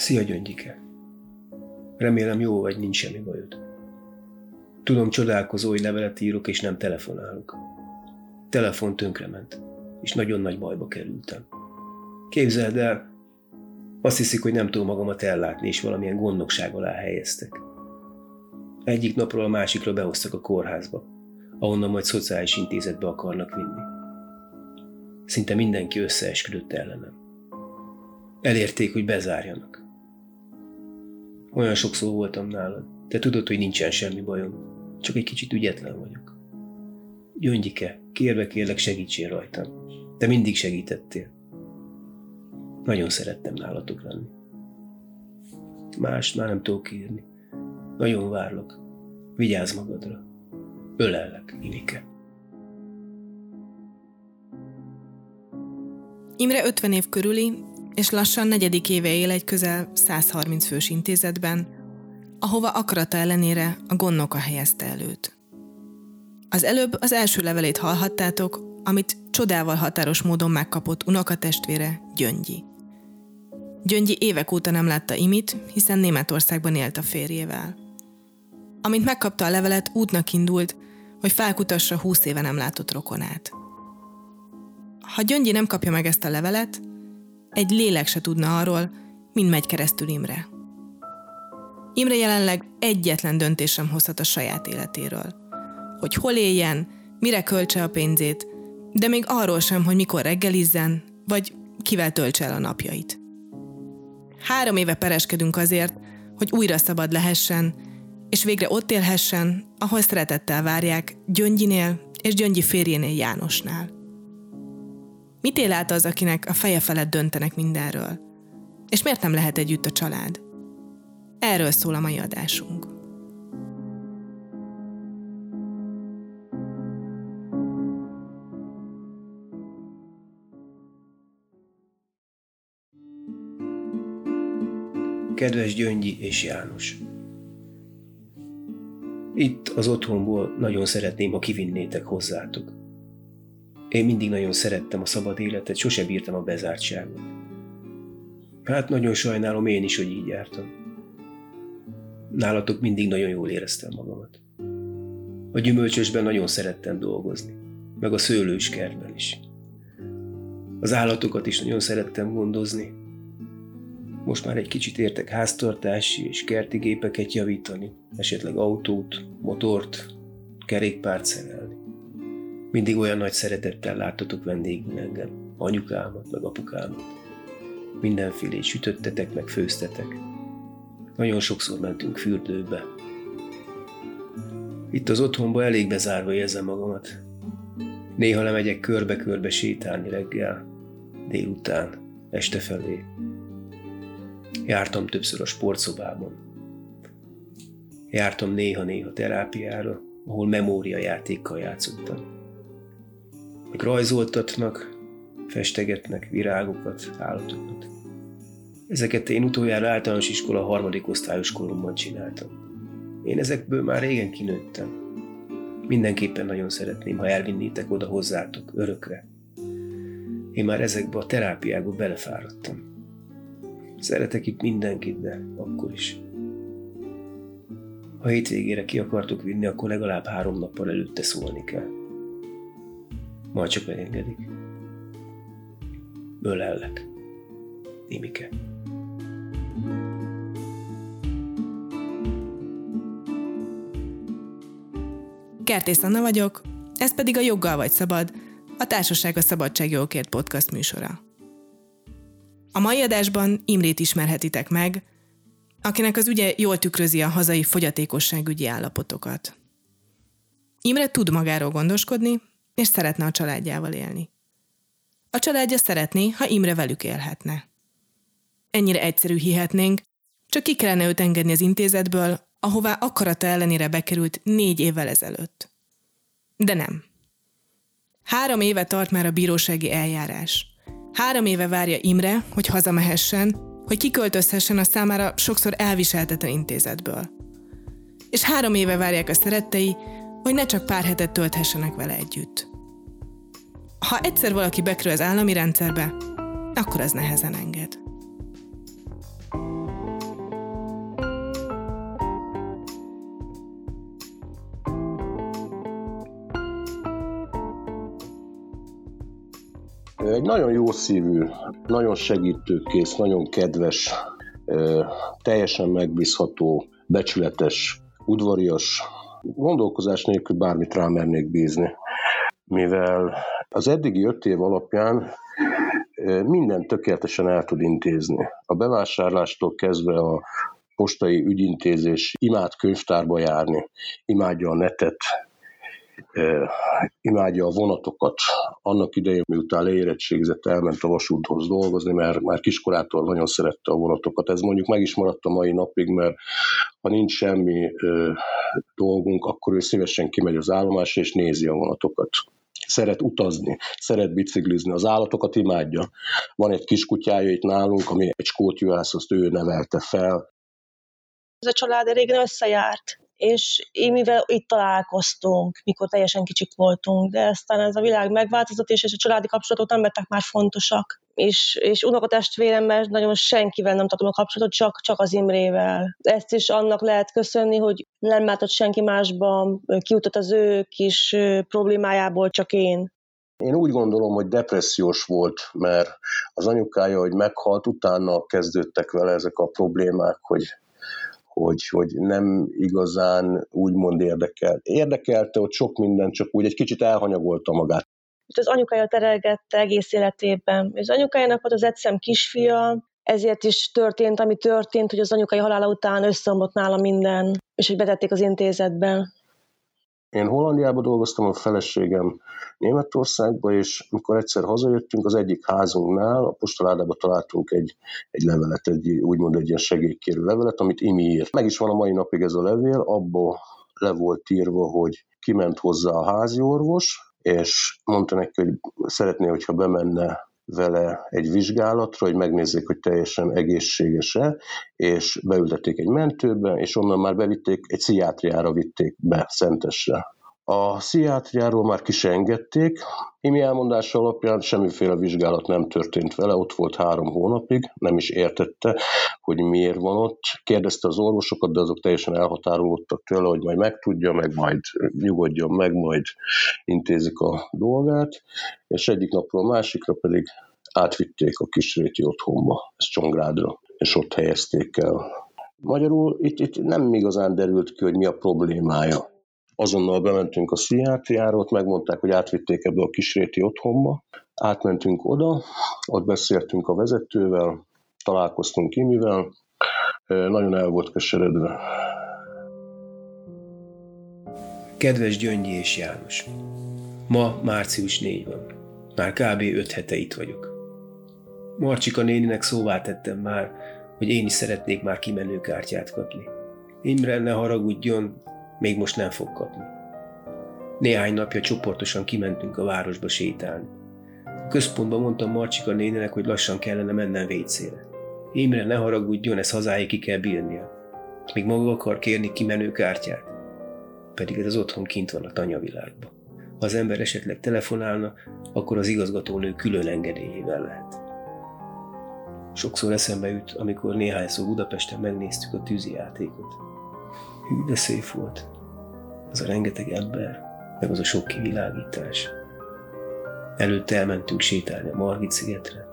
Szia, Gyöngyike! Remélem jó vagy, nincs semmi bajod. Tudom, csodálkozó, hogy levelet írok, és nem telefonálok. Telefon tönkrement, és nagyon nagy bajba kerültem. Képzeld el, azt hiszik, hogy nem tudom magamat ellátni, és valamilyen gondnokság alá helyeztek. Egyik napról a másikra behoztak a kórházba, ahonnan majd szociális intézetbe akarnak vinni. Szinte mindenki összeesküdött ellenem. Elérték, hogy bezárjanak. Olyan sokszor voltam nálad. Te tudod, hogy nincsen semmi bajom. Csak egy kicsit ügyetlen vagyok. Gyöngyike, kérve kérlek segítsél rajtam. Te mindig segítettél. Nagyon szerettem nálatok lenni. Más már nem tudok írni. Nagyon várlak. Vigyázz magadra. Ölellek, Inike. Imre 50 év körüli, és lassan negyedik éve él egy közel 130 fős intézetben, ahova akarata ellenére a gondnoka helyezte előtt. Az előbb az első levelét hallhattátok, amit csodával határos módon megkapott unokatestvére Gyöngyi. Gyöngyi évek óta nem látta Imit, hiszen Németországban élt a férjével. Amint megkapta a levelet, útnak indult, hogy felkutassa húsz éve nem látott rokonát. Ha Gyöngyi nem kapja meg ezt a levelet, egy lélek se tudna arról, mind megy keresztül Imre. Imre jelenleg egyetlen döntés sem hozhat a saját életéről. Hogy hol éljen, mire költse a pénzét, de még arról sem, hogy mikor reggelizzen, vagy kivel töltse el a napjait. Három éve pereskedünk azért, hogy újra szabad lehessen, és végre ott élhessen, ahol szeretettel várják Gyöngyinél és Gyöngyi férjénél Jánosnál. Mit él át az, akinek a feje felett döntenek mindenről? És miért nem lehet együtt a család? Erről szól a mai adásunk. Kedves Gyöngyi és János! Itt az otthonból nagyon szeretném, ha kivinnétek hozzátok. Én mindig nagyon szerettem a szabad életet, sose bírtam a bezártságot. Hát nagyon sajnálom én is, hogy így jártam. Nálatok mindig nagyon jól éreztem magamat. A gyümölcsösben nagyon szerettem dolgozni, meg a szőlőskertben is. Az állatokat is nagyon szerettem gondozni. Most már egy kicsit értek háztartási és kerti gépeket javítani, esetleg autót, motort, kerékpárt szerelni. Mindig olyan nagy szeretettel láttatok vendégül engem, anyukámat, meg apukámat. Mindenfélét sütöttetek, meg főztetek. Nagyon sokszor mentünk fürdőbe. Itt az otthonban elég bezárva érzem magamat. Néha lemegyek körbe-körbe sétálni reggel, délután, este felé. Jártam többször a sportszobában. Jártam néha-néha terápiára, ahol memóriajátékkal játszottam meg rajzoltatnak, festegetnek virágokat, állatokat. Ezeket én utoljára általános iskola harmadik osztályos koromban csináltam. Én ezekből már régen kinőttem. Mindenképpen nagyon szeretném, ha elvinnétek oda hozzátok, örökre. Én már ezekbe a terápiákba belefáradtam. Szeretek itt mindenkit, de akkor is. Ha hétvégére ki akartok vinni, akkor legalább három nappal előtte szólni kell majd csak megengedik. Ölellek. Imike. Kertész Anna vagyok, ez pedig a Joggal vagy Szabad, a Társaság a Szabadságjogokért podcast műsora. A mai adásban Imrét ismerhetitek meg, akinek az ügye jól tükrözi a hazai fogyatékosságügyi állapotokat. Imre tud magáról gondoskodni, és szeretne a családjával élni. A családja szeretné, ha Imre velük élhetne. Ennyire egyszerű hihetnénk, csak ki kellene őt engedni az intézetből, ahová akarata ellenére bekerült négy évvel ezelőtt. De nem. Három éve tart már a bírósági eljárás. Három éve várja Imre, hogy hazamehessen, hogy kiköltözhessen a számára sokszor elviseltetlen intézetből. És három éve várják a szerettei, hogy ne csak pár hetet tölthessenek vele együtt ha egyszer valaki bekerül az állami rendszerbe, akkor ez nehezen enged. Egy nagyon jó szívű, nagyon segítőkész, nagyon kedves, teljesen megbízható, becsületes, udvarias, gondolkozás nélkül bármit rámernék bízni, mivel az eddigi öt év alapján minden tökéletesen el tud intézni. A bevásárlástól kezdve a postai ügyintézés, imád könyvtárba járni, imádja a netet, imádja a vonatokat. Annak idején, miután leérettségizett, elment a vasúthoz dolgozni, mert már kiskorától nagyon szerette a vonatokat. Ez mondjuk meg is maradt a mai napig, mert ha nincs semmi dolgunk, akkor ő szívesen kimegy az állomásra és nézi a vonatokat szeret utazni, szeret biciklizni, az állatokat imádja. Van egy kis kutyája itt nálunk, ami egy skótjuhász, azt ő nevelte fel. Ez a család régen összejárt és én mivel itt találkoztunk, mikor teljesen kicsik voltunk, de aztán ez a világ megváltozott, és, a családi kapcsolatok nem lettek már fontosak. És, és unokatestvéremmel nagyon senkivel nem tartom a kapcsolatot, csak, csak az Imrével. Ezt is annak lehet köszönni, hogy nem látott senki másban, kiutott az ő kis problémájából, csak én. Én úgy gondolom, hogy depressziós volt, mert az anyukája, hogy meghalt, utána kezdődtek vele ezek a problémák, hogy hogy, hogy nem igazán úgymond érdekel. Érdekelte, hogy sok minden, csak úgy egy kicsit elhanyagolta magát. Az anyukája terelgette egész életében. Az anyukájának volt az egyszem kisfia, ezért is történt, ami történt, hogy az anyukai halála után összeomlott nála minden, és hogy betették az intézetbe. Én Hollandiában dolgoztam, a feleségem Németországba, és amikor egyszer hazajöttünk, az egyik házunknál a postaládába találtunk egy, egy levelet, egy, úgymond egy ilyen segélykérő levelet, amit Imi írt. Meg is van a mai napig ez a levél, abba le volt írva, hogy kiment hozzá a házi orvos, és mondta neki, hogy szeretné, hogyha bemenne vele egy vizsgálatra, hogy megnézzék, hogy teljesen egészséges-e, és beültették egy mentőbe, és onnan már bevitték, egy pszichiátriára vitték be Szentesre. A pszichiátriáról már ki se engedték, Imi elmondása alapján semmiféle vizsgálat nem történt vele, ott volt három hónapig, nem is értette, hogy miért van ott. Kérdezte az orvosokat, de azok teljesen elhatárolódtak tőle, hogy majd megtudja, meg majd nyugodjon meg, majd intézik a dolgát, és egyik napról a másikra pedig átvitték a kisréti otthonba, ez Csongrádra, és ott helyezték el. Magyarul itt, itt nem igazán derült ki, hogy mi a problémája azonnal bementünk a pszichiátriára, ott megmondták, hogy átvitték ebbe a kisréti otthonba. Átmentünk oda, ott beszéltünk a vezetővel, találkoztunk Kimivel, nagyon el volt keseredve. Kedves Gyöngyi és János! Ma március 4 van. Már kb. 5 hete itt vagyok. Marcsika néninek szóvá tettem már, hogy én is szeretnék már kimenőkártyát kapni. Imre ne haragudjon, még most nem fog kapni. Néhány napja csoportosan kimentünk a városba sétálni. A központban mondtam Marcsika néninek, hogy lassan kellene mennem vécére. Imre, ne haragudjon, ez hazáig ki kell bírnia. Még maga akar kérni kimenő kártyát. Pedig ez az otthon kint van a tanyavilágban. Ha az ember esetleg telefonálna, akkor az igazgatónő külön engedélyével lehet. Sokszor eszembe jut, amikor néhányszor Budapesten megnéztük a tűzijátékot. Hű, de szép volt. Az a rengeteg ember, meg az a sok kivilágítás. Előtte elmentünk sétálni a Margit szigetre,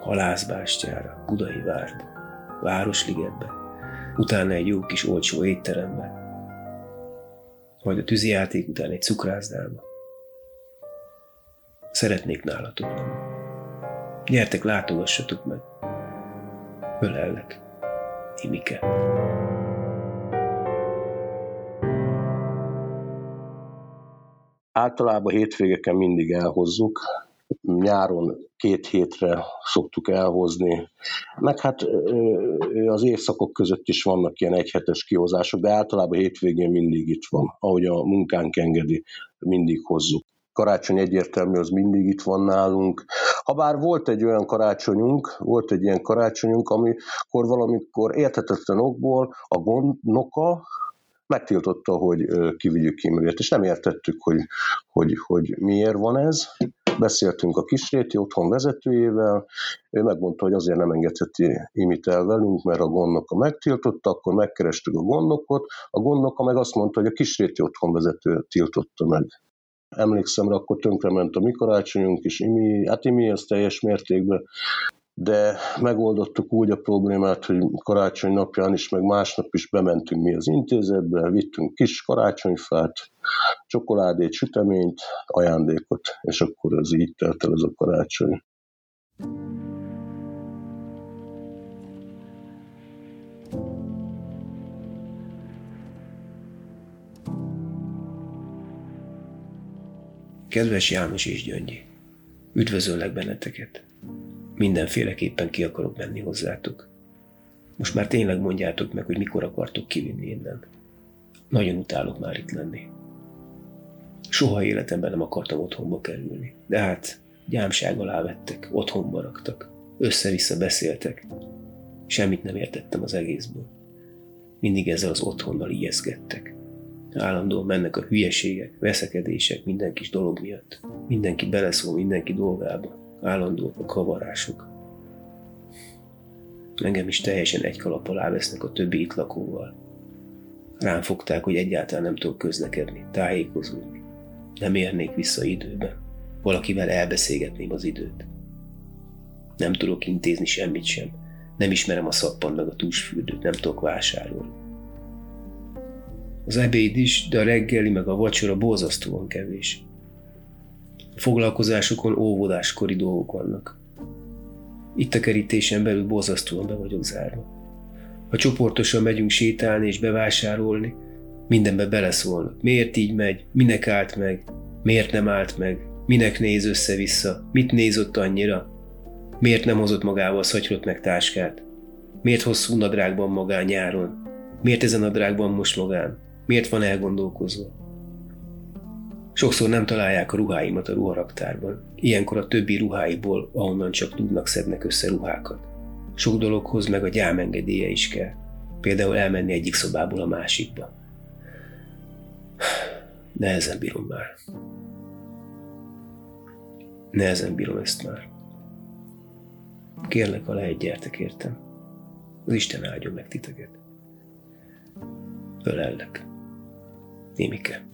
Halászbástyára, Budai várba, Városligetbe, utána egy jó kis olcsó étterembe, majd a tűzijáték után egy cukrászdába. Szeretnék nálatok lenni. Gyertek, látogassatok meg. Ölellek. Imike. Általában hétvégeken mindig elhozzuk, nyáron két hétre szoktuk elhozni, meg hát az évszakok között is vannak ilyen egyhetes kihozások, de általában hétvégén mindig itt van, ahogy a munkánk engedi, mindig hozzuk. Karácsony egyértelmű, az mindig itt van nálunk. Habár volt egy olyan karácsonyunk, volt egy ilyen karácsonyunk, amikor valamikor érthetetlen okból a gondnoka, megtiltotta, hogy kivigyük Imrét, és nem értettük, hogy, hogy, hogy miért van ez. Beszéltünk a kisréti otthon vezetőjével, ő megmondta, hogy azért nem engedheti Imit el velünk, mert a gondnoka megtiltotta, akkor megkerestük a gondnokot, a gondnoka meg azt mondta, hogy a kisréti otthon vezető tiltotta meg. emlékszem, akkor tönkrement a mi karácsonyunk is, Imi, hát Imi ez teljes mértékben, de megoldottuk úgy a problémát, hogy karácsony napján is, meg másnap is bementünk mi az intézetbe, vittünk kis karácsonyfát, csokoládét, süteményt, ajándékot, és akkor ez így telt el ez a karácsony. Kedves János és Gyöngyi, üdvözöllek benneteket. Mindenféleképpen ki akarok menni hozzátok. Most már tényleg mondjátok meg, hogy mikor akartok kivinni innen. Nagyon utálok már itt lenni. Soha életemben nem akartam otthonba kerülni. De hát gyámság alá vettek, otthonba raktak. Össze-vissza beszéltek. Semmit nem értettem az egészből. Mindig ezzel az otthonnal ijeszgettek. Állandóan mennek a hülyeségek, veszekedések minden kis dolog miatt. Mindenki beleszól mindenki dolgába. Állandóak a kavarások. Engem is teljesen egy kalap alá vesznek a többi itt lakóval. Rám fogták, hogy egyáltalán nem tudok közlekedni, tájékozódni. Nem érnék vissza időben. Valakivel elbeszélgetném az időt. Nem tudok intézni semmit sem. Nem ismerem a szappan meg a tusfürdőt, nem tudok vásárolni. Az ebéd is, de a reggeli meg a vacsora borzasztóan kevés. A foglalkozásokon óvodáskori dolgok vannak. Itt a kerítésen belül borzasztóan be vagyok zárva. Ha csoportosan megyünk sétálni és bevásárolni, mindenbe beleszólnak. Miért így megy? Minek állt meg? Miért nem állt meg? Minek néz össze-vissza? Mit nézott annyira? Miért nem hozott magával szatyrot meg táskát? Miért hosszú nadrágban magán nyáron? Miért ezen a nadrágban most magán? Miért van elgondolkozva? Sokszor nem találják a ruháimat a ruharaktárban. Ilyenkor a többi ruháiból, ahonnan csak tudnak, szednek össze ruhákat. Sok dologhoz meg a gyámengedélye is kell. Például elmenni egyik szobából a másikba. Nehezen bírom már. Nehezen bírom ezt már. Kérlek, ha lehet, gyertek értem. Az Isten áldjon meg titeket. Ölellek. Némike.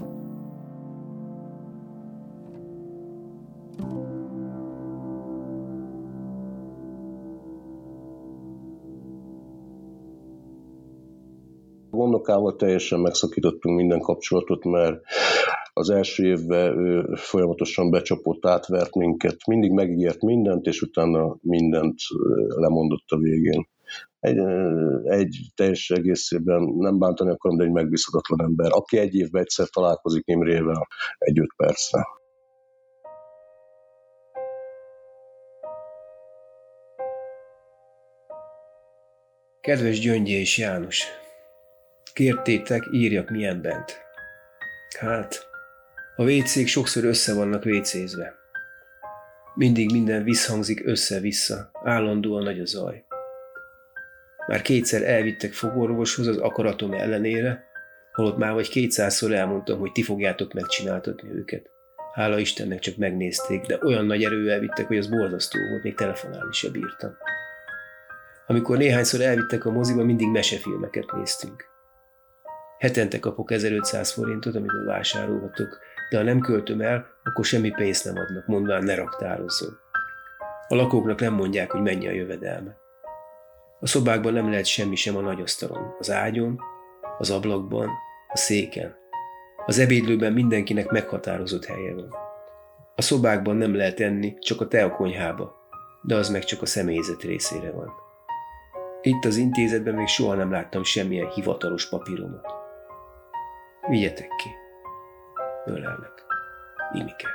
Gondokával teljesen megszakítottunk minden kapcsolatot, mert az első évben ő folyamatosan becsapott, átvert minket, mindig megígért mindent, és utána mindent lemondott a végén. Egy, egy teljes egészében nem bántani akarom, de egy megbízhatatlan ember, aki egy évben egyszer találkozik Imrével egy öt percre. Kedves Gyöngyi és János, kértétek, írjak milyen bent. Hát, a vécék sokszor össze vannak vécézve. Mindig minden visszhangzik össze-vissza, állandóan nagy a zaj. Már kétszer elvittek fogorvoshoz az akaratom ellenére, holott már vagy kétszázszor elmondtam, hogy ti fogjátok megcsináltatni őket. Hála Istennek csak megnézték, de olyan nagy erővel vittek, hogy az borzasztó volt, még telefonálni se bírtam. Amikor néhányszor elvittek a moziba, mindig mesefilmeket néztünk. Hetente kapok 1500 forintot, amiből vásárolhatok, de ha nem költöm el, akkor semmi pénzt nem adnak, mondván ne raktározzon. A lakóknak nem mondják, hogy mennyi a jövedelme. A szobákban nem lehet semmi sem a nagyasztalon, az ágyon, az ablakban, a széken. Az ebédlőben mindenkinek meghatározott helye van. A szobákban nem lehet enni, csak a te a konyhába, de az meg csak a személyzet részére van. Itt az intézetben még soha nem láttam semmilyen hivatalos papíromat. Vigyetek ki. Ölelnek. Imike.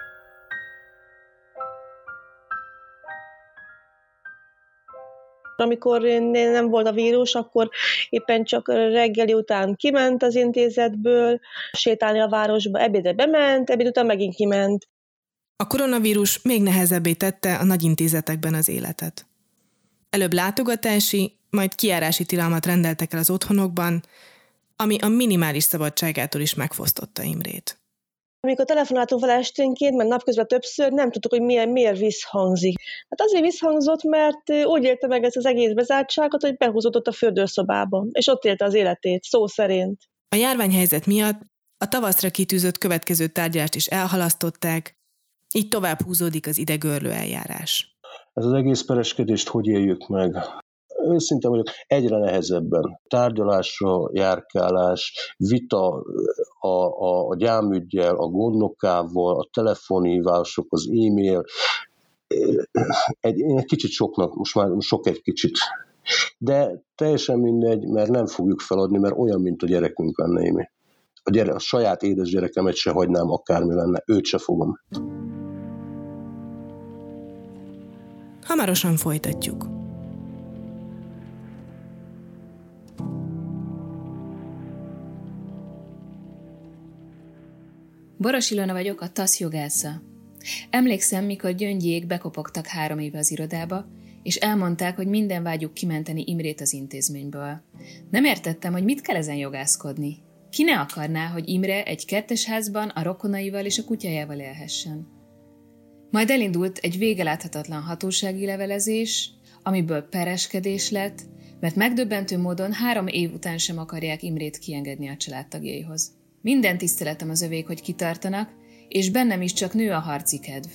Amikor nem volt a vírus, akkor éppen csak reggeli után kiment az intézetből, sétálni a városba, ebédre bement, ebéd után megint kiment. A koronavírus még nehezebbé tette a nagy intézetekben az életet. Előbb látogatási, majd kiárási tilalmat rendeltek el az otthonokban, ami a minimális szabadságától is megfosztotta Imrét. Amikor telefonáltunk vele esténként, mert napközben többször, nem tudtuk, hogy milyen, miért visszhangzik. Hát azért visszhangzott, mert úgy élte meg ezt az egész bezártságot, hogy behúzódott a fürdőszobába, és ott élte az életét, szó szerint. A járványhelyzet miatt A tavaszra kitűzött következő tárgyást is elhalasztották, így tovább húzódik az idegörlő eljárás. Ez az egész pereskedést hogy éljük meg? Őszinte vagyok, egyre nehezebben. Tárgyalásra, járkálás, vita a, a, a gyámügyel, a gondnokával, a telefonívások, az e-mail. Egy, egy kicsit soknak, most már sok egy kicsit. De teljesen mindegy, mert nem fogjuk feladni, mert olyan, mint a gyerekünk lenne, Émi. A, gyere, a saját édes gyerekemet se hagynám, akármi lenne, őt se fogom. Hamarosan folytatjuk. Boros Ilona vagyok, a TASZ jogásza. Emlékszem, mikor gyöngyék bekopogtak három éve az irodába, és elmondták, hogy minden vágyuk kimenteni Imrét az intézményből. Nem értettem, hogy mit kell ezen jogászkodni. Ki ne akarná, hogy Imre egy kertesházban a rokonaival és a kutyájával élhessen? Majd elindult egy végeláthatatlan hatósági levelezés, amiből pereskedés lett, mert megdöbbentő módon három év után sem akarják Imrét kiengedni a családtagjaihoz. Minden tiszteletem az övék, hogy kitartanak, és bennem is csak nő a harci kedv.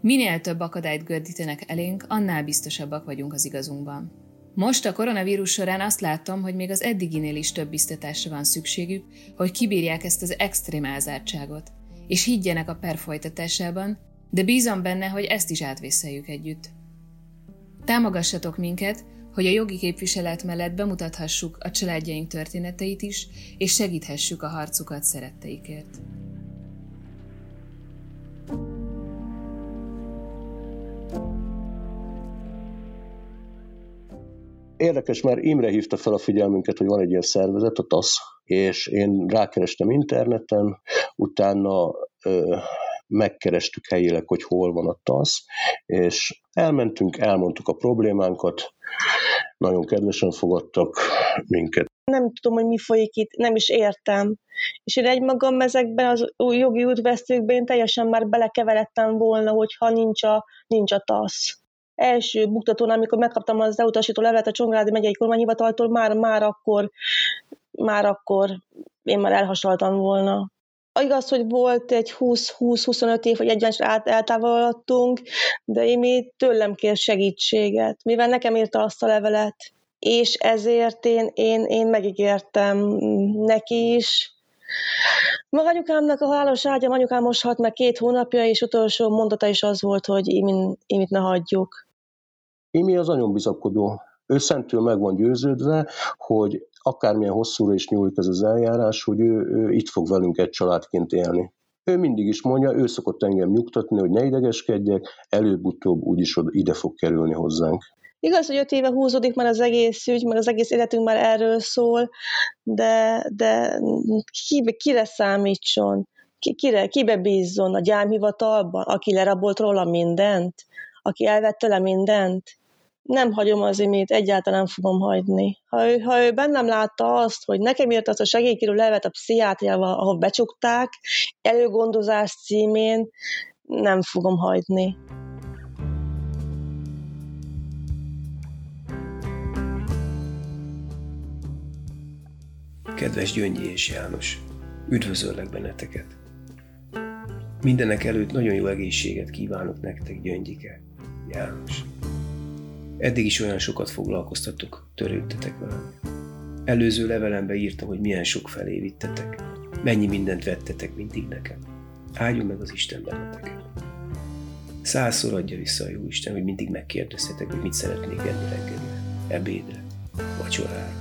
Minél több akadályt gördítenek elénk, annál biztosabbak vagyunk az igazunkban. Most a koronavírus során azt látom, hogy még az eddiginél is több biztatásra van szükségük, hogy kibírják ezt az extrém elzártságot, és higgyenek a per folytatásában, de bízom benne, hogy ezt is átvészeljük együtt. Támogassatok minket, hogy a jogi képviselet mellett bemutathassuk a családjaink történeteit is, és segíthessük a harcukat szeretteikért. Érdekes, mert Imre hívta fel a figyelmünket, hogy van egy ilyen szervezet, a TASZ, és én rákerestem interneten, utána ö, megkerestük helyileg, hogy hol van a TASZ, és elmentünk, elmondtuk a problémánkat, nagyon kedvesen fogadtak minket. Nem tudom, hogy mi folyik itt, nem is értem. És én egymagam ezekben az jogi útvesztőkben teljesen már belekeveredtem volna, hogyha nincs a, nincs a TASZ első buktatón, amikor megkaptam az elutasító levelet a Csongrádi megyei kormányhivataltól, már, már akkor már akkor én már elhasaltam volna. Igaz, hogy volt egy 20-25 év, hogy egyenesen át, eltávolodtunk, de még tőlem kér segítséget, mivel nekem írta azt a levelet, és ezért én, én, én megígértem neki is. Maga anyukámnak a halálos ágyam, anyukám most halt meg két hónapja, és utolsó mondata is az volt, hogy én itt ne hagyjuk. Imi az nagyon bizakodó. Ő szentül meg van győződve, hogy akármilyen hosszúra is nyúlik ez az eljárás, hogy ő, ő itt fog velünk egy családként élni. Ő mindig is mondja, ő szokott engem nyugtatni, hogy ne idegeskedjek, előbb-utóbb úgyis ide fog kerülni hozzánk. Igaz, hogy öt éve húzódik már az egész ügy, mert az egész életünk már erről szól, de, de ki, kire számítson? Ki, kire, kibe bízzon? A gyámhivatalban, aki lerabolt róla mindent? Aki elvett tőle mindent? Nem hagyom az imét, egyáltalán fogom hagyni. Ha ő, ha ő bennem látta azt, hogy nekem írt azt a segélykérő levet a pszichiátriával, ahol becsukták, előgondozás címén, nem fogom hagyni. Kedves Gyöngyi és János, üdvözöllek benneteket! Mindenek előtt nagyon jó egészséget kívánok nektek, Gyöngyike, János. Eddig is olyan sokat foglalkoztatok, törődtetek velem. Előző levelembe írtam, hogy milyen sok felé vittetek, mennyi mindent vettetek mindig nekem. Áldjon meg az Isten benneteket. Százszor adja vissza a jó Isten, hogy mindig megkérdezhetek, hogy mit szeretnék enni reggelire, ebédre, vacsorára.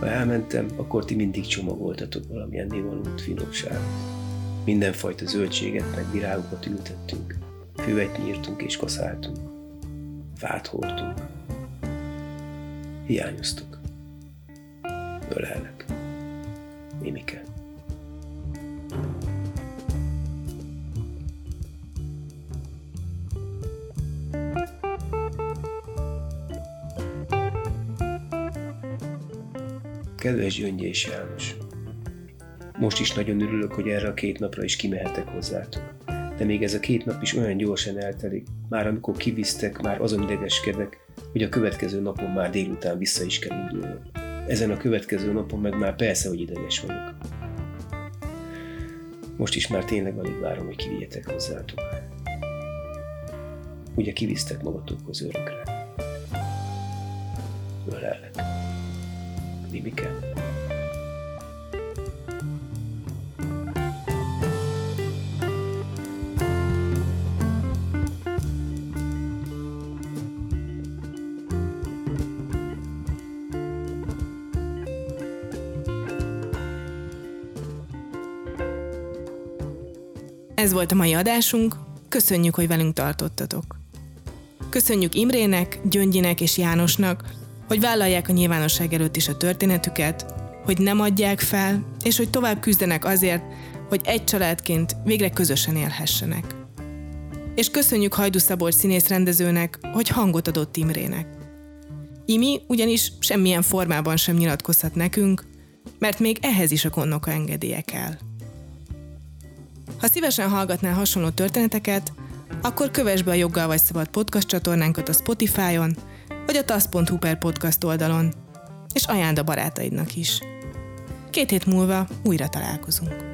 Ha elmentem, akkor ti mindig csomagoltatok valamilyen nivalót, finomságot. Mindenfajta zöldséget meg virágokat ültettünk, füvet nyírtunk és kaszáltunk fát hordtunk. Hiányoztuk. Ölellek. Mimike. Kedves Gyöngyi és János! Most is nagyon örülök, hogy erre a két napra is kimehetek hozzátok de még ez a két nap is olyan gyorsan eltelik, már amikor kivisztek, már azon idegeskedek, hogy a következő napon már délután vissza is kell indulnom. Ezen a következő napon meg már persze, hogy ideges vagyok. Most is már tényleg alig várom, hogy kivigyetek hozzátok. Ugye kivisztek magatokhoz örökre. Ez volt a mai adásunk, köszönjük, hogy velünk tartottatok. Köszönjük Imrének, Gyöngyinek és Jánosnak, hogy vállalják a nyilvánosság előtt is a történetüket, hogy nem adják fel, és hogy tovább küzdenek azért, hogy egy családként végre közösen élhessenek. És köszönjük Hajdu Szabolcs színész rendezőnek, hogy hangot adott Imrének. Imi ugyanis semmilyen formában sem nyilatkozhat nekünk, mert még ehhez is a konnoka engedélye kell. Ha szívesen hallgatnál hasonló történeteket, akkor kövess be a Joggal vagy Szabad podcast csatornánkat a Spotify-on, vagy a tasz.hu per podcast oldalon, és ajánd a barátaidnak is. Két hét múlva újra találkozunk.